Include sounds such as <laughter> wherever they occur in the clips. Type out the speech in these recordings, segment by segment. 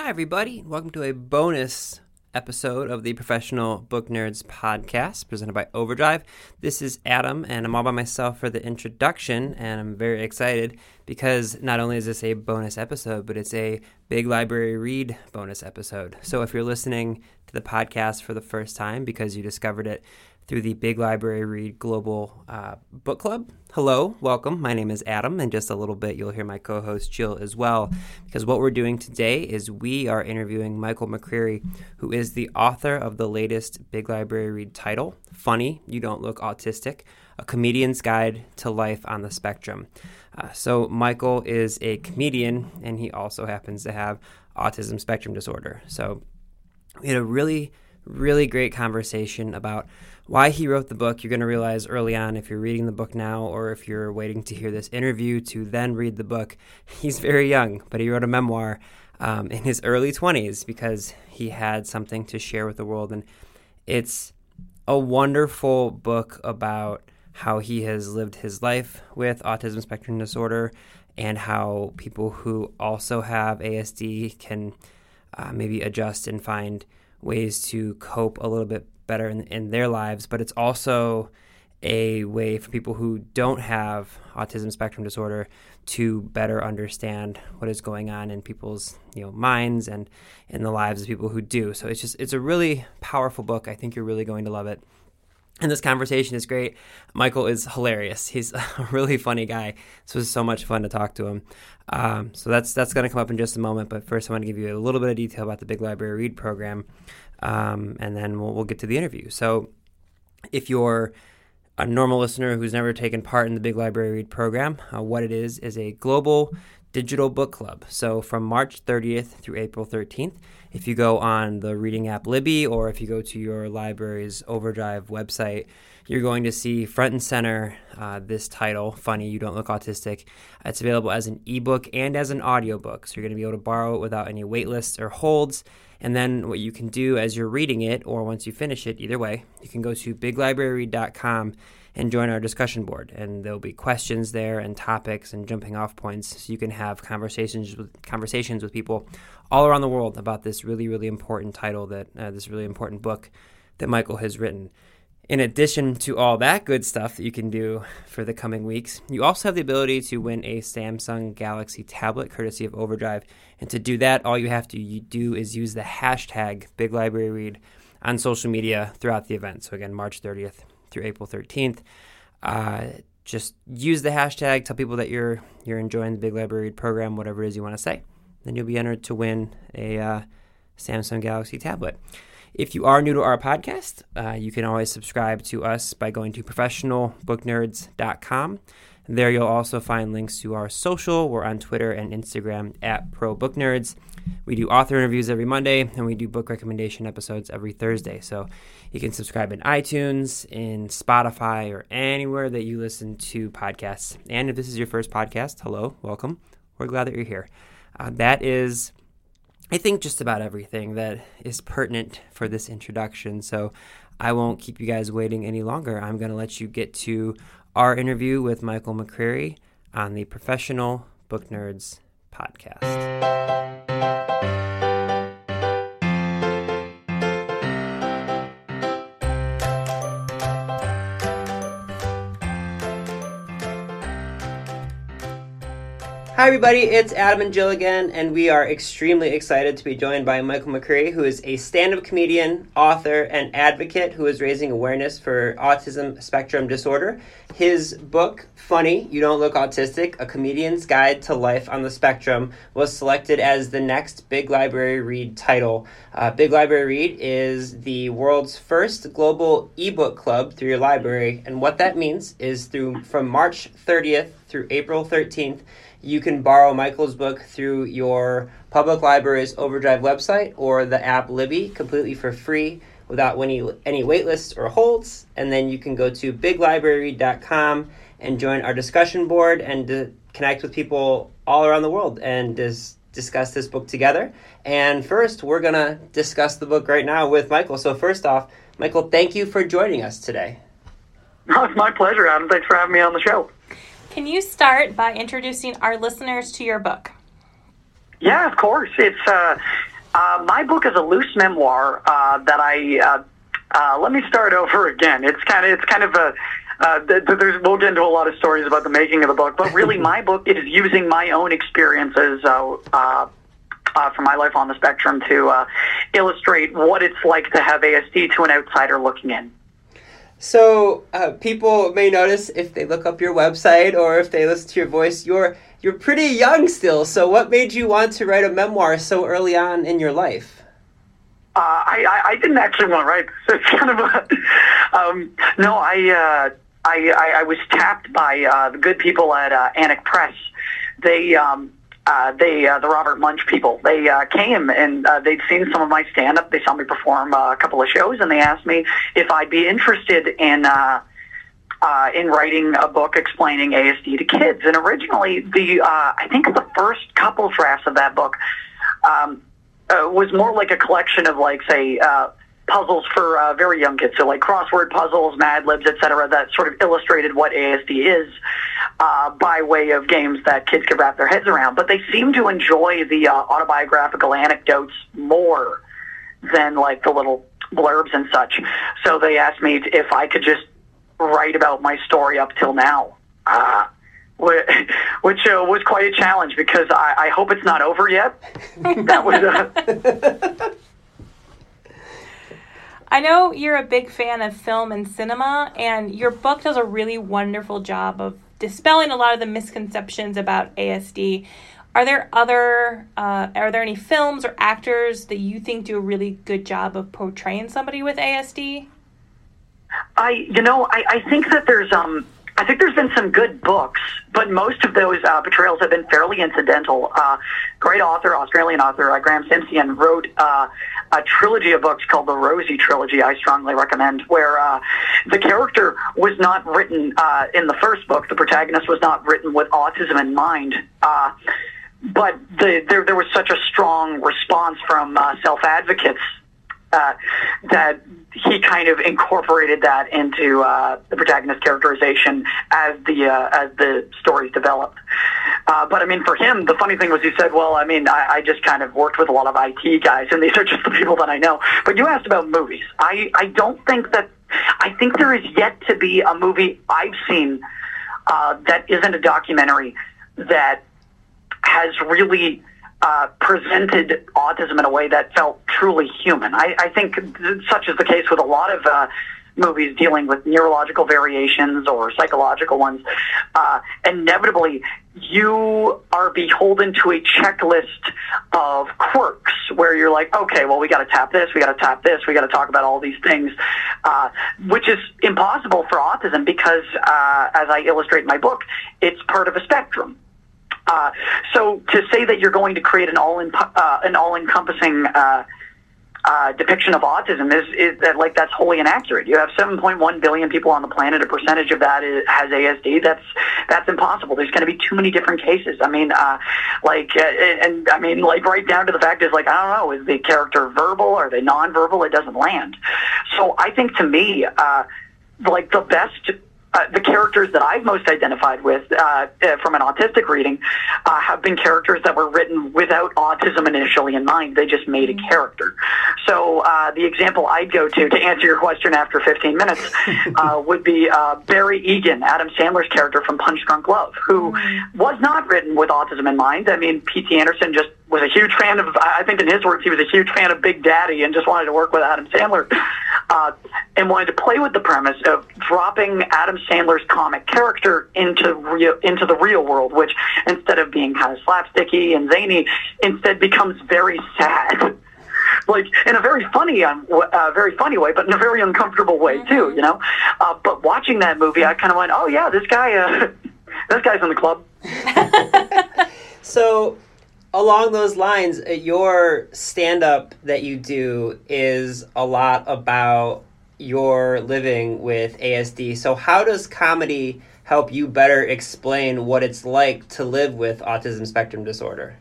Hi, everybody. Welcome to a bonus episode of the Professional Book Nerds podcast presented by Overdrive. This is Adam, and I'm all by myself for the introduction, and I'm very excited because not only is this a bonus episode, but it's a big library read bonus episode. So if you're listening to the podcast for the first time because you discovered it through the Big Library Read Global uh, Book Club. Hello, welcome. My name is Adam. In just a little bit, you'll hear my co host Jill as well. Because what we're doing today is we are interviewing Michael McCreary, who is the author of the latest Big Library Read title, Funny, You Don't Look Autistic A Comedian's Guide to Life on the Spectrum. Uh, so, Michael is a comedian, and he also happens to have autism spectrum disorder. So, we had a really, really great conversation about why he wrote the book, you're going to realize early on if you're reading the book now or if you're waiting to hear this interview to then read the book. <laughs> He's very young, but he wrote a memoir um, in his early 20s because he had something to share with the world. And it's a wonderful book about how he has lived his life with autism spectrum disorder and how people who also have ASD can uh, maybe adjust and find ways to cope a little bit better in, in their lives, but it's also a way for people who don't have autism spectrum disorder to better understand what is going on in people's you know minds and in the lives of people who do. So it's just it's a really powerful book. I think you're really going to love it. And this conversation is great. Michael is hilarious. He's <laughs> a really funny guy. This was so much fun to talk to him. Um, so that's that's going to come up in just a moment. But first, I want to give you a little bit of detail about the Big Library Read program um, and then we'll, we'll get to the interview. So, if you're a normal listener who's never taken part in the Big Library Read program, uh, what it is is a global digital book club. So, from March 30th through April 13th, if you go on the reading app Libby or if you go to your library's Overdrive website, you're going to see front and center uh, this title, Funny, You Don't Look Autistic. It's available as an ebook and as an audiobook. So, you're going to be able to borrow it without any wait lists or holds. And then what you can do as you're reading it, or once you finish it, either way, you can go to biglibrary.com and join our discussion board. And there'll be questions there and topics and jumping off points, so you can have conversations with conversations with people all around the world about this really, really important title that uh, this really important book that Michael has written. In addition to all that good stuff that you can do for the coming weeks, you also have the ability to win a Samsung Galaxy tablet courtesy of Overdrive. And to do that, all you have to do is use the hashtag Big Library Read on social media throughout the event. So again, March 30th through April 13th. Uh, just use the hashtag. Tell people that you're you're enjoying the Big Library Read program, whatever it is you want to say. Then you'll be entered to win a uh, Samsung Galaxy tablet. If you are new to our podcast, uh, you can always subscribe to us by going to professionalbooknerds.com. There you'll also find links to our social. We're on Twitter and Instagram at ProBookNerds. We do author interviews every Monday, and we do book recommendation episodes every Thursday. So you can subscribe in iTunes, in Spotify, or anywhere that you listen to podcasts. And if this is your first podcast, hello, welcome. We're glad that you're here. Uh, that is I think just about everything that is pertinent for this introduction. So I won't keep you guys waiting any longer. I'm going to let you get to our interview with Michael McCreary on the Professional Book Nerds podcast. Hi, everybody. It's Adam and Jill again, and we are extremely excited to be joined by Michael McCreary, who is a stand up comedian, author, and advocate who is raising awareness for autism spectrum disorder. His book, Funny, You Don't Look Autistic A Comedian's Guide to Life on the Spectrum, was selected as the next Big Library Read title. Uh, Big Library Read is the world's first global ebook club through your library, and what that means is through from March 30th through April 13th You can borrow Michael's book through your public library's Overdrive website or the app Libby completely for free without any, any wait lists or holds. And then you can go to biglibrary.com and join our discussion board and connect with people all around the world and dis- discuss this book together. And first, we're going to discuss the book right now with Michael. So, first off, Michael, thank you for joining us today. It's my pleasure, Adam. Thanks for having me on the show. Can you start by introducing our listeners to your book? Yeah, of course. It's uh, uh, my book is a loose memoir uh, that I. Uh, uh, let me start over again. It's kind of it's kind of a. Uh, th- th- there's, we'll get into a lot of stories about the making of the book, but really, my book is using my own experiences uh, uh, uh, from my life on the spectrum to uh, illustrate what it's like to have ASD to an outsider looking in. So uh, people may notice if they look up your website or if they listen to your voice, you're you're pretty young still. So what made you want to write a memoir so early on in your life? Uh, I, I, didn't actually want to write. <laughs> It's kind of a um, no. I, uh, I I I was tapped by uh, the good people at uh, Annick Press. They um, uh, they uh, the Robert Munsch people. They uh, came and uh, they'd seen some of my stand up. They saw me perform uh, a couple of shows, and they asked me if I'd be interested in. Uh, uh, in writing a book explaining ASD to kids, and originally the uh, I think the first couple drafts of that book um, uh, was more like a collection of like say uh, puzzles for uh, very young kids, so like crossword puzzles, Mad Libs, etc. That sort of illustrated what ASD is uh, by way of games that kids could wrap their heads around. But they seem to enjoy the uh, autobiographical anecdotes more than like the little blurbs and such. So they asked me if I could just write about my story up till now. Uh, <laughs> which uh, was quite a challenge because I, I hope it's not over yet. <laughs> that was uh, I know you're a big fan of film and cinema, and your book does a really wonderful job of dispelling a lot of the misconceptions about ASD. Are there other, uh, are there any films or actors that you think do a really good job of portraying somebody with ASD? I, you know, I, I think that there's, um, I think there's been some good books, but most of those uh, portrayals have been fairly incidental. Uh, great author, Australian author uh, Graeme Simsion wrote uh, a trilogy of books called the Rosie Trilogy. I strongly recommend, where uh, the character was not written uh, in the first book. The protagonist was not written with autism in mind. Uh, but the, there, there was such a strong response from uh, self advocates uh, that he kind of incorporated that into uh, the protagonist characterization as the uh, as the stories developed. Uh, but I mean, for him, the funny thing was he said, "Well, I mean, I, I just kind of worked with a lot of IT guys, and these are <laughs> just the people that I know." But you asked about movies. I I don't think that I think there is yet to be a movie I've seen uh, that isn't a documentary that has really uh, presented autism in a way that felt truly human. I, I think such is the case with a lot of uh, movies dealing with neurological variations or psychological ones. Uh, inevitably, you are beholden to a checklist of quirks where you're like, okay, well, we got to tap this, we got to tap this, we got to talk about all these things, uh, which is impossible for autism because, uh, as I illustrate in my book, it's part of a spectrum. Uh, so to say that you're going to create an all uh, an all encompassing uh, uh, depiction of autism is, is that like that's wholly inaccurate. You have 7.1 billion people on the planet. A percentage of that is, has ASD. That's that's impossible. There's going to be too many different cases. I mean, uh, like, uh, and I mean, like, right down to the fact is like, I don't know, is the character verbal? Are they nonverbal? It doesn't land. So I think to me, like the best uh, the characters that I've most identified with uh, uh, from an autistic reading uh, have been characters that were written without autism initially in mind. They just made a character. So uh, the example I'd go to to answer your question after 15 minutes <laughs> uh, would be uh, Barry Egan, Adam Sandler's character from Punch Drunk Love, who was not written with autism in mind. I mean, P.T. Anderson just was a huge fan of, I think in his words, he was a huge fan of Big Daddy and just wanted to work with Adam Sandler <laughs> uh, and wanted to play with the premise of dropping Adam Sandler's comic character into real, into the real world, which instead of being kind of slapsticky and zany, instead becomes very sad. <laughs> Like in a very funny, um, uh, very funny way, but in a very uncomfortable way too, you know. Uh, but watching that movie, I kind of went, "Oh yeah, this guy, uh, <laughs> this guy's in the club. So, along those lines, uh, your stand up that you do is a lot about your living with ASD. So, how does comedy help you better explain what it's like to live with autism spectrum disorder?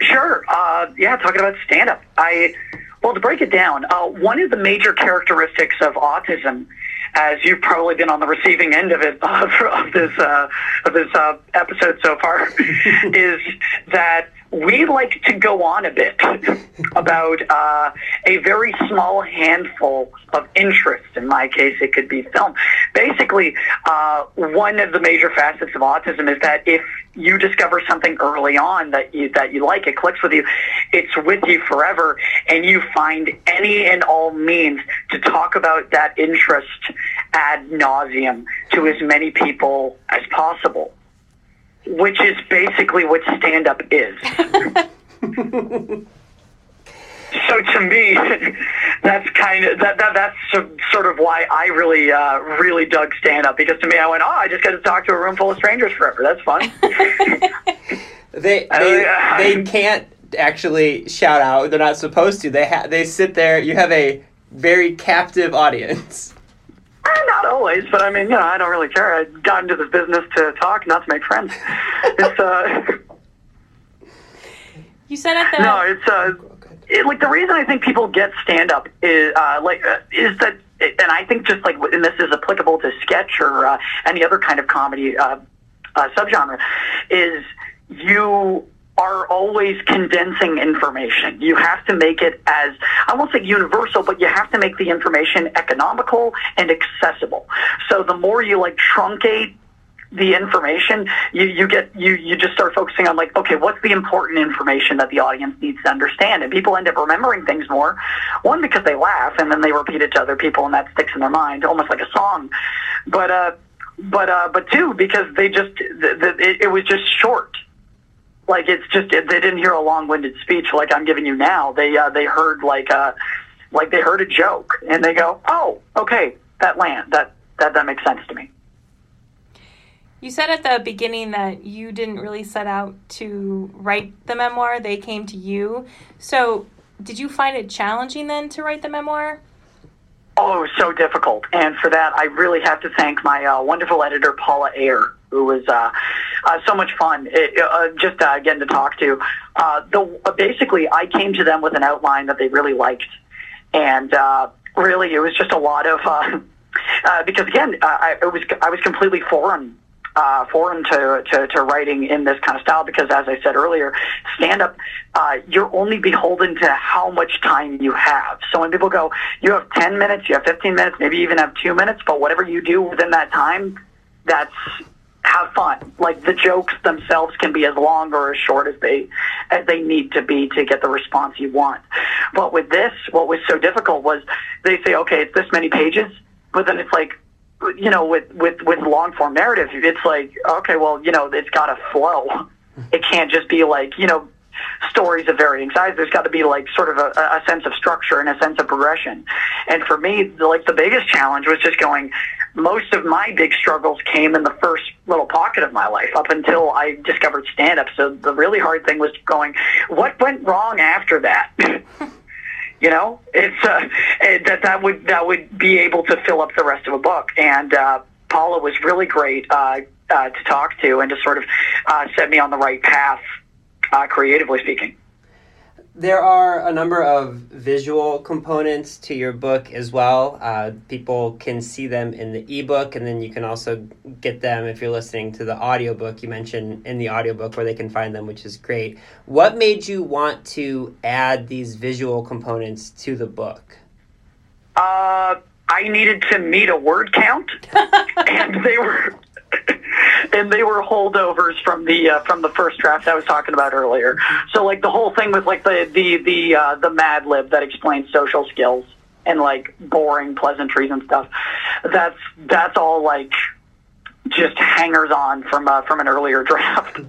Sure. Uh, yeah, talking about stand up. I well to break it down, uh, one of the major characteristics of autism, as you've probably been on the receiving end of it uh, <laughs> of this uh, of this uh, episode so far, <laughs> is that we like to go on a bit <laughs> about uh, a very small handful of interests. In my case, it could be film. Basically, uh, one of the major facets of autism is that if you discover something early on that you that you like, it clicks with you, it's with you forever, and you find any and all means to talk about that interest ad nauseum to as many people as possible which is basically what stand up is. <laughs> so to me, <laughs> that's kind of that, that that's sort of why I really uh, really dug stand up because to me I went, oh, I just got to talk to a room full of strangers forever. That's fun. <laughs> they they, uh, they can't actually shout out. They're not supposed to. They ha- they sit there. You have a very captive audience. Eh, not always, but I mean, you know, I don't really care. I got into this business to talk, not to make friends. It's uh. You said at the no, it's uh, it, like the reason I think people get stand up is uh, like uh, is that, and I think just like, and this is applicable to sketch or uh, any other kind of comedy uh, uh, subgenre, is you are always condensing information. You have to make it as, I won't say universal, but you have to make the information economical and accessible. So the more you like truncate the information, you, you get you you just start focusing on like, okay, what's the important information that the audience needs to understand? And people end up remembering things more. One because they laugh and then they repeat it to other people and that sticks in their mind, almost like a song. But uh but uh but two because they just the, the, it, it was just short like it's just they didn't hear a long-winded speech like I'm giving you now. They uh, they heard like a uh, like they heard a joke and they go, "Oh, okay, that land that that that makes sense to me." You said at the beginning that you didn't really set out to write the memoir; they came to you. So, did you find it challenging then to write the memoir? Oh, so difficult. And for that, I really have to thank my uh, wonderful editor, Paula Ayer, who was uh, uh, so much fun. It, uh, just uh, getting to talk to. Uh, the basically, I came to them with an outline that they really liked, and uh, really, it was just a lot of <laughs> uh, uh, because again, uh, I it was I was completely foreign uh, foreign to, to, to writing in this kind of style because, as I said earlier, stand up, uh, you're only beholden to how much time you have. So when people go, you have 10 minutes, you have 15 minutes, maybe even have two minutes, but whatever you do within that time, that's have fun. Like the jokes themselves can be as long or as short as they as they need to be to get the response you want. But with this, what was so difficult was they say, okay, it's this many pages, but then it's like, you know, with with with long form narrative, it's like, okay, well, you know, it's got to flow. It can't just be like, you know, stories of varying size. There's got to be like sort of a, a sense of structure and a sense of progression. And for me, like the biggest challenge was just going. Most of my big struggles came in the first little pocket of my life up until I discovered stand up. So the really hard thing was going, what went wrong after that? <laughs> you know, it's uh, that that would that would be able to fill up the rest of a book. And uh, Paula was really great uh, uh, to talk to and to sort of uh, set me on the right path uh, creatively speaking. There are a number of visual components to your book as well. Uh, people can see them in the ebook, and then you can also get them if you're listening to the audiobook. You mentioned in the audiobook where they can find them, which is great. What made you want to add these visual components to the book? Uh, I needed to meet a word count, <laughs> and they were and they were holdovers from the uh, from the first draft I was talking about earlier. So like the whole thing with like the the the uh, the Mad Lib that explains social skills and like boring pleasantries and stuff. That's that's all like just hangers on from uh, from an earlier <laughs> draft.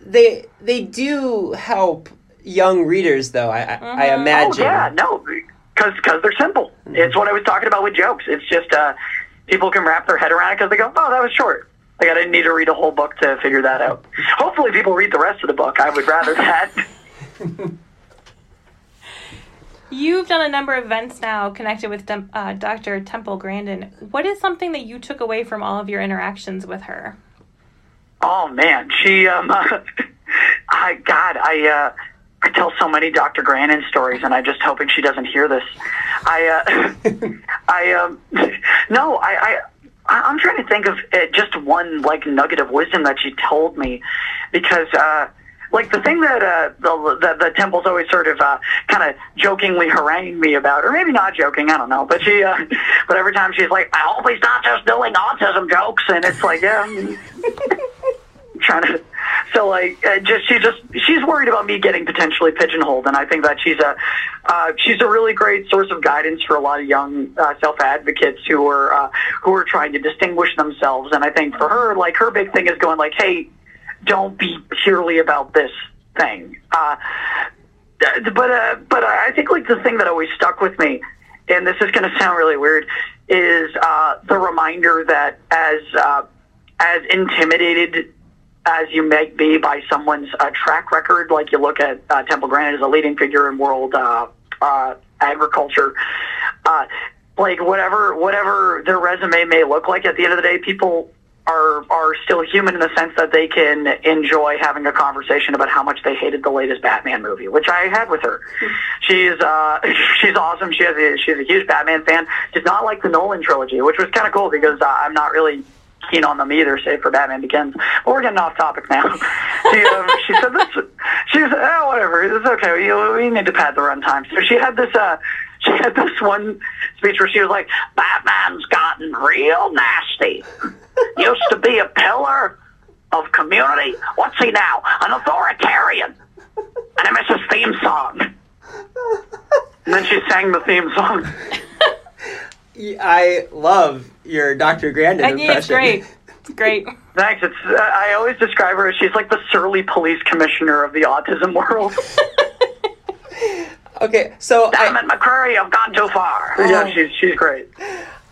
They they do help young readers though. I mm-hmm. I imagine. Oh yeah, no, because because they're simple. Mm-hmm. It's what I was talking about with jokes. It's just uh people can wrap their head around it because they go, "Oh, that was short." Like I didn't need to read a whole book to figure that out. Hopefully, people read the rest of the book. I would rather that. <laughs> You've done a number of events now connected with uh, Dr. Temple Grandin. What is something that you took away from all of your interactions with her? Oh man, she um, <laughs> I God, I uh, I tell so many Dr. Grandin stories, and I'm just hoping she doesn't hear this. I uh, <laughs> I um, no, I. I'm trying to think of uh, just one like nugget of wisdom that she told me, because uh, like the thing that uh, the, the the temple's always sort of uh, kind of jokingly haranguing me about, or maybe not joking, I don't know. But she, uh, <laughs> but every time she's like, "I hope he's not just doing autism jokes," and it's like, yeah. mm. <laughs> trying to so like uh, just she just she's worried about me getting potentially pigeonholed and i think that she's a uh, she's a really great source of guidance for a lot of young uh, self advocates who are uh, who are trying to distinguish themselves. And i think for her like her big thing is going like hey don't be purely about this thing. Uh but uh, but I think like the thing that always stuck with me, and this is going to sound really weird, is uh, the reminder that as uh, as intimidated as you may be by someone's uh, track record, like you look at uh, Temple Grandin as a leading figure in world uh, uh, agriculture, uh, like whatever whatever their resume may look like, at the end of the day, people are are still human in the sense that they can enjoy having a conversation about how much they hated the latest Batman movie, which I had with her. She's uh, <laughs> she's awesome. She has a, she's a huge Batman fan. Does not like the Nolan trilogy, which was kind of cool because uh, I'm not really keen on them either, save for Batman Begins. But we're getting off topic now. <laughs> she, um, she said this. She said, "Oh, whatever. It's okay. We, we need to pad the runtime." So she had this. Uh, she had this one speech where she was like, "Batman's gotten real nasty. Used to be a pillar of community. What's he now? An authoritarian." And I miss his theme song. And then she sang the theme song. I love your Dr. Grandin I think it's great. It's great. <laughs> Thanks. It's uh, I always describe her as she's like the surly police commissioner of the autism world. <laughs> Okay, so Damn I, it, McCurry, I've gone too far. Yeah, she's she's great.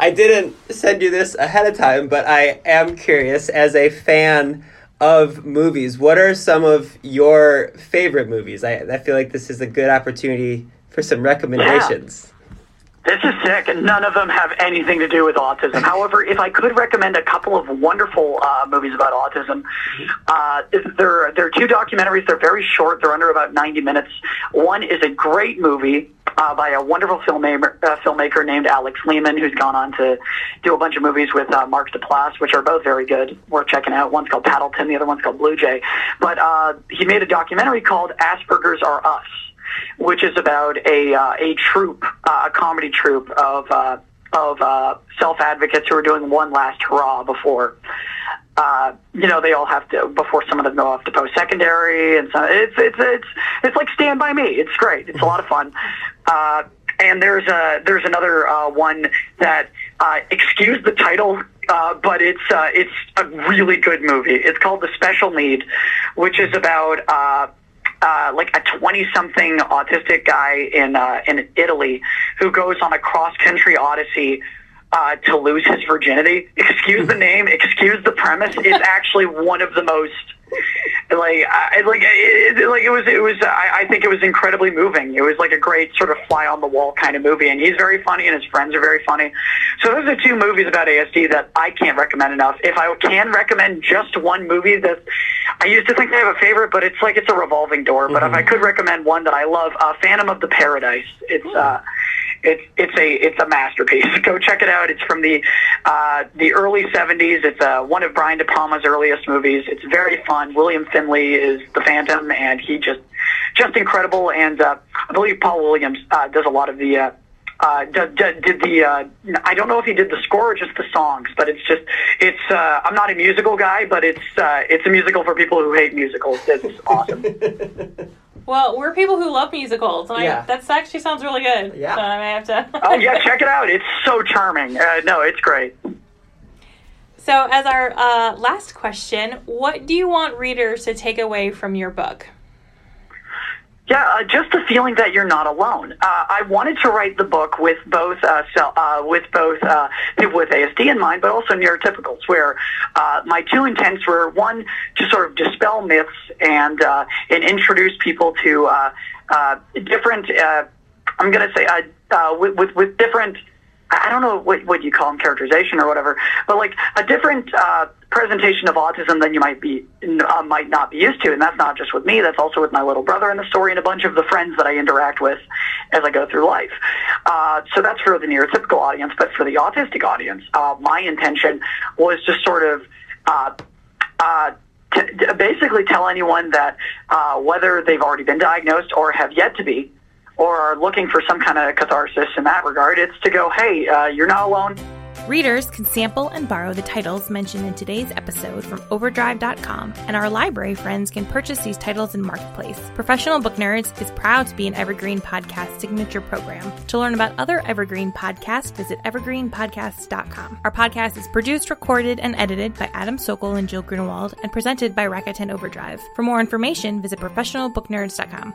I didn't send you this ahead of time, but I am curious as a fan of movies, what are some of your favorite movies? I, I feel like this is a good opportunity for some recommendations. This is sick, and none of them have anything to do with autism. However, if I could recommend a couple of wonderful uh, movies about autism, uh, there there are two documentaries. They're very short. They're under about ninety minutes. One is a great movie uh, by a wonderful filmmaker, uh, filmmaker named Alex Lehmann, who's gone on to do a bunch of movies with uh, Mark Duplass, which are both very good. Worth checking out. One's called Paddleton, the other one's called Blue Jay. But uh, he made a documentary called Asperger's Are Us which is about a uh, a troupe, uh, a comedy troupe of uh, of uh, self advocates who are doing one last hurrah before. Uh, you know, they all have to before some of them go off to post secondary, and so it's it's it's it's like Stand by Me. It's great. It's a lot of fun. Uh, and there's a there's another uh, one that uh, excuse the title, uh, but it's uh, it's a really good movie. It's called The Special Need, which is about. Uh, uh, like a 20 something autistic guy in uh, in Italy who goes on a cross country odyssey uh, to lose his virginity. <laughs> Excuse the name, excuse the premise. It's <laughs> actually one of the most like I, like it, it- like it was it was I, I think it was incredibly moving. It was like a great sort of fly on the wall kind of movie, and he's very funny, and his friends are very funny. So those are two movies about ASD that I can't recommend enough. If I can recommend just one movie that I used to think I have a favorite, but it's like it's a revolving door. But if I could recommend one that I love, uh, Phantom of the Paradise. It's uh, it's it's a it's a masterpiece. <laughs> Go check it out. It's from the uh, the early '70s. It's uh, one of Brian De Palma's earliest movies. It's very fun. William Finley is the Phantom, and he just just incredible. And uh, I believe Paul Williams uh, does a lot of the. Uh, uh, did, did, did the uh, I don't know if he did the score or just the songs, but it's just it's uh, I'm not a musical guy, but it's uh, it's a musical for people who hate musicals. It's awesome. <laughs> Well, we're people who love musicals, and Yeah. I, that actually sounds really good. Yeah. So I may have to. <laughs> oh yeah, check it out. It's so charming. Uh, no, it's great. So, as our uh, last question, what do you want readers to take away from your book? Yeah, uh, just the feeling that you're not alone. Uh, I wanted to write the book with both uh, uh, with both uh, people with ASD in mind, but also neurotypicals. Where uh, my two intents were one to sort of dispel myths and uh, and introduce people to uh, uh, different. Uh, I'm going to say uh, uh, with, with with different. I don't know what what you call them, characterization or whatever, but like a different uh, presentation of autism than you might be uh, might not be used to, and that's not just with me. That's also with my little brother in the story and a bunch of the friends that I interact with as I go through life. Uh, so that's for the neurotypical audience, but for the autistic audience, uh, my intention was to sort of. Uh, uh, to, basically tell anyone that uh, whether they've already been diagnosed or have yet to be, or are looking for some kind of catharsis in that regard, it's to go, hey, uh, you're not alone. Readers can sample and borrow the titles mentioned in today's episode from Overdrive.com, and our library friends can purchase these titles in Marketplace. Professional Book Nerds is proud to be an Evergreen Podcast signature program. To learn about other Evergreen podcasts, visit evergreenpodcasts.com. Our podcast is produced, recorded, and edited by Adam Sockel and Jill Grunenwald, and presented by Rakuten Overdrive. For more information, visit professionalbooknerds.com.